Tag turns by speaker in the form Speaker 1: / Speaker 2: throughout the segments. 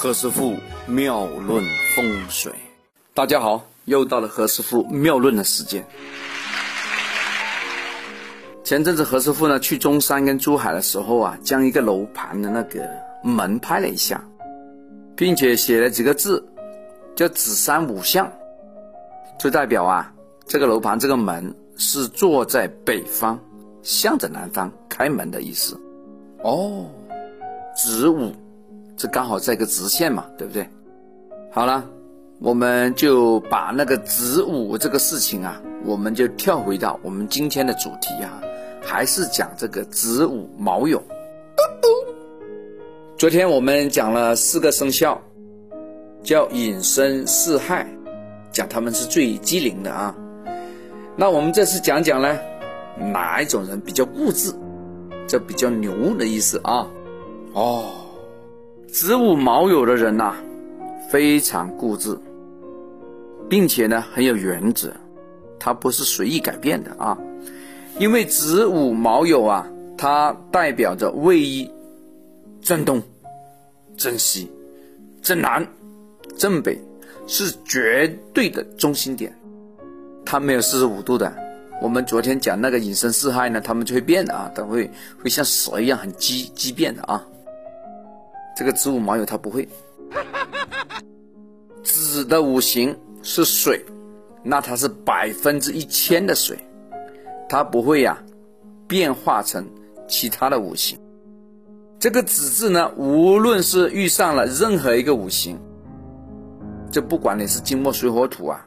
Speaker 1: 何师傅妙论风水，大家好，又到了何师傅妙论的时间。前阵子何师傅呢去中山跟珠海的时候啊，将一个楼盘的那个门拍了一下，并且写了几个字，叫“子山五向”，就代表啊这个楼盘这个门是坐在北方，向着南方开门的意思。哦，子午。这刚好在一个直线嘛，对不对？好了，我们就把那个子午这个事情啊，我们就跳回到我们今天的主题啊，还是讲这个子午卯酉。昨天我们讲了四个生肖，叫引申四害，讲他们是最机灵的啊。那我们这次讲讲呢，哪一种人比较固执？这比较牛的意思啊。哦。子午卯酉的人呐，非常固执，并且呢很有原则，他不是随意改变的啊。因为子午卯酉啊，它代表着位移正东、正西、正南、正北，是绝对的中心点，它没有四十五度的。我们昨天讲那个隐身四害呢，他们就会变的啊，它会会像蛇一样很畸畸变的啊。这个子午卯酉它不会，子的五行是水，那它是百分之一千的水，它不会呀变化成其他的五行。这个子字呢，无论是遇上了任何一个五行，就不管你是金木水火土啊，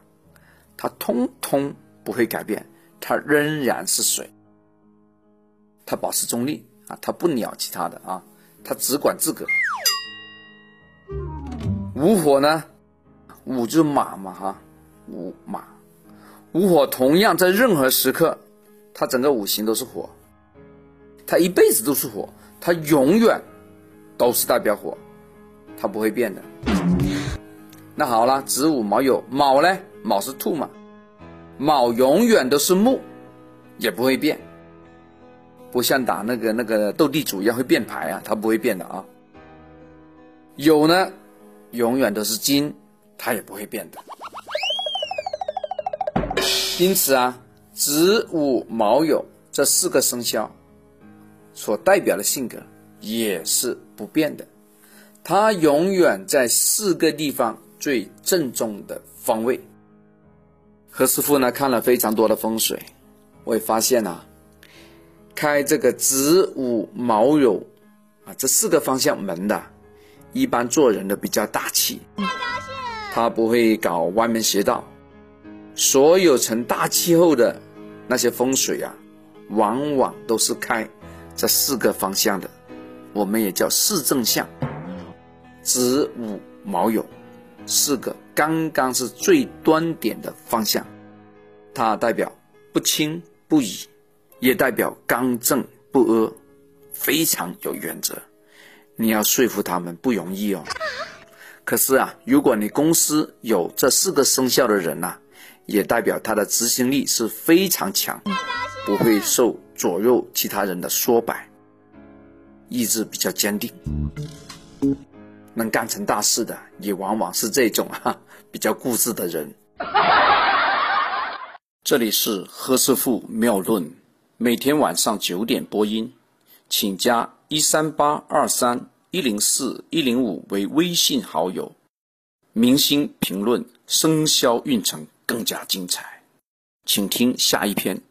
Speaker 1: 它通通不会改变，它仍然是水，它保持中立啊，它不鸟其他的啊，他只管自个。午火呢？午就是马嘛，哈，午马，午火同样在任何时刻，它整个五行都是火，它一辈子都是火，它永远都是代表火，它不会变的。那好了，子午卯酉，卯呢？卯是兔嘛，卯永远都是木，也不会变，不像打那个那个斗地主一样会变牌啊，它不会变的啊。酉呢？永远都是金，它也不会变的。因此啊，子午卯酉这四个生肖所代表的性格也是不变的，它永远在四个地方最正中的方位。何师傅呢看了非常多的风水，我也发现啊，开这个子午卯酉啊这四个方向门的。一般做人的比较大气，他不会搞歪门邪道。所有成大气候的那些风水啊，往往都是开这四个方向的，我们也叫四正向。子午卯酉四个刚刚是最端点的方向，它代表不轻不倚，也代表刚正不阿，非常有原则。你要说服他们不容易哦。可是啊，如果你公司有这四个生肖的人呐，也代表他的执行力是非常强，不会受左右其他人的说摆，意志比较坚定，能干成大事的也往往是这种哈比较固执的人。这里是何师傅妙论，每天晚上九点播音，请加。一三八二三一零四一零五为微信好友，明星评论生肖运程更加精彩，请听下一篇。